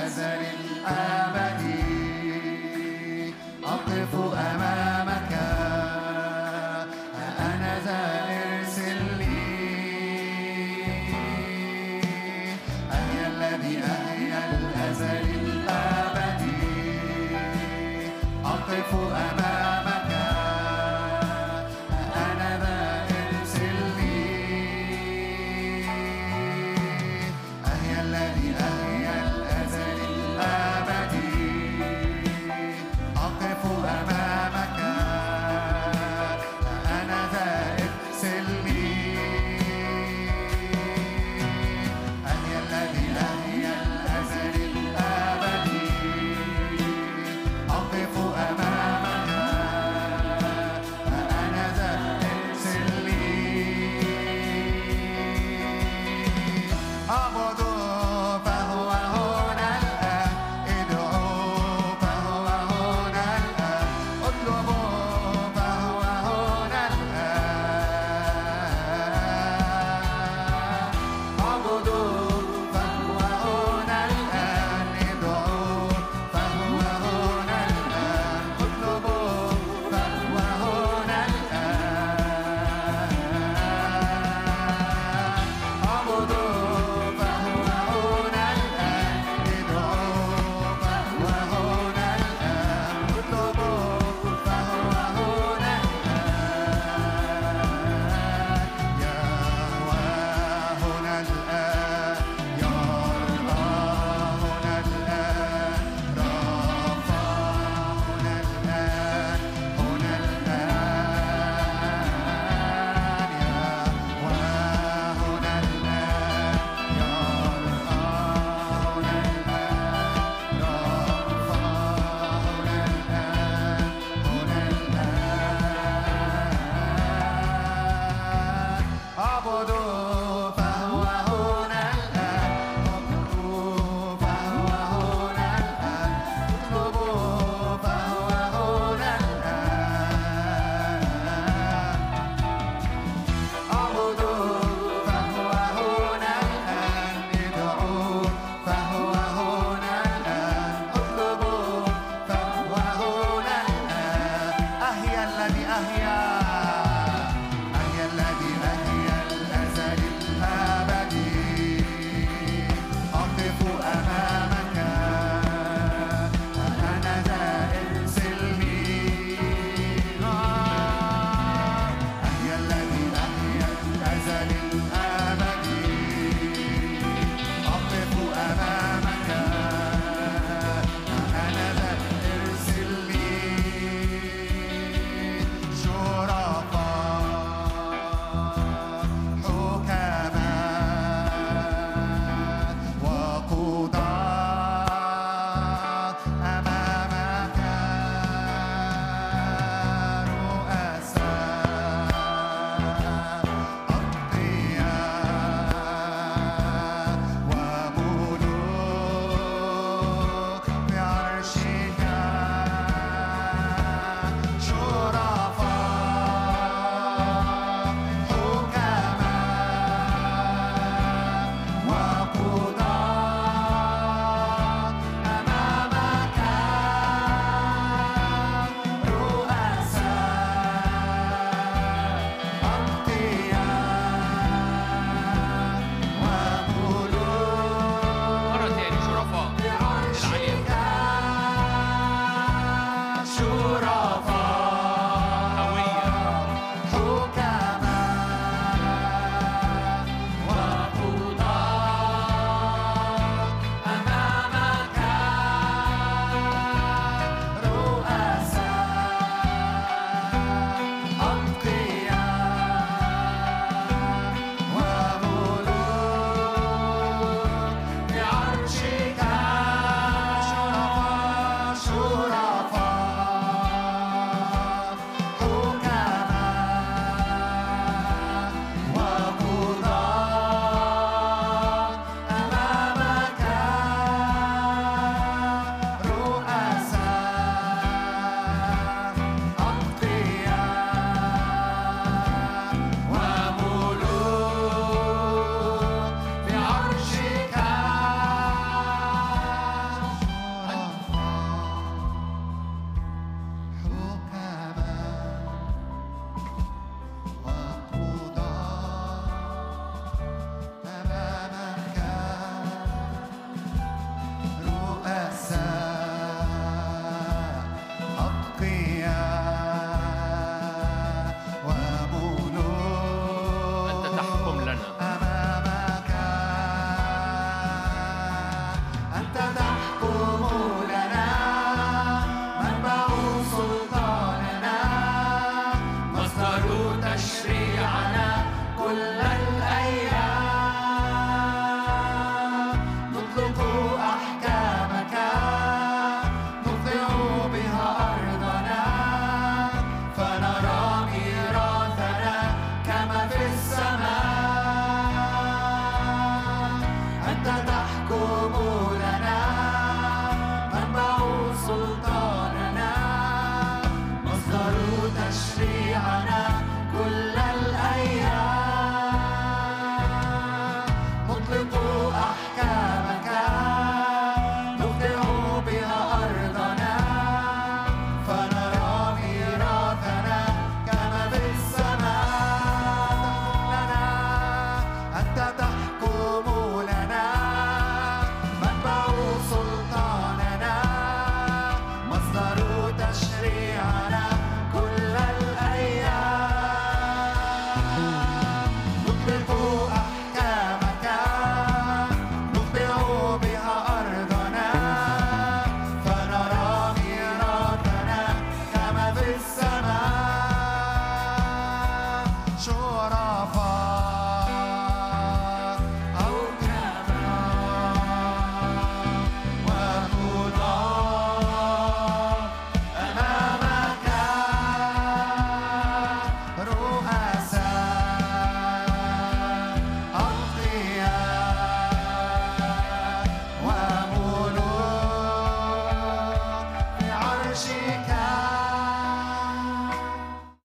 as any as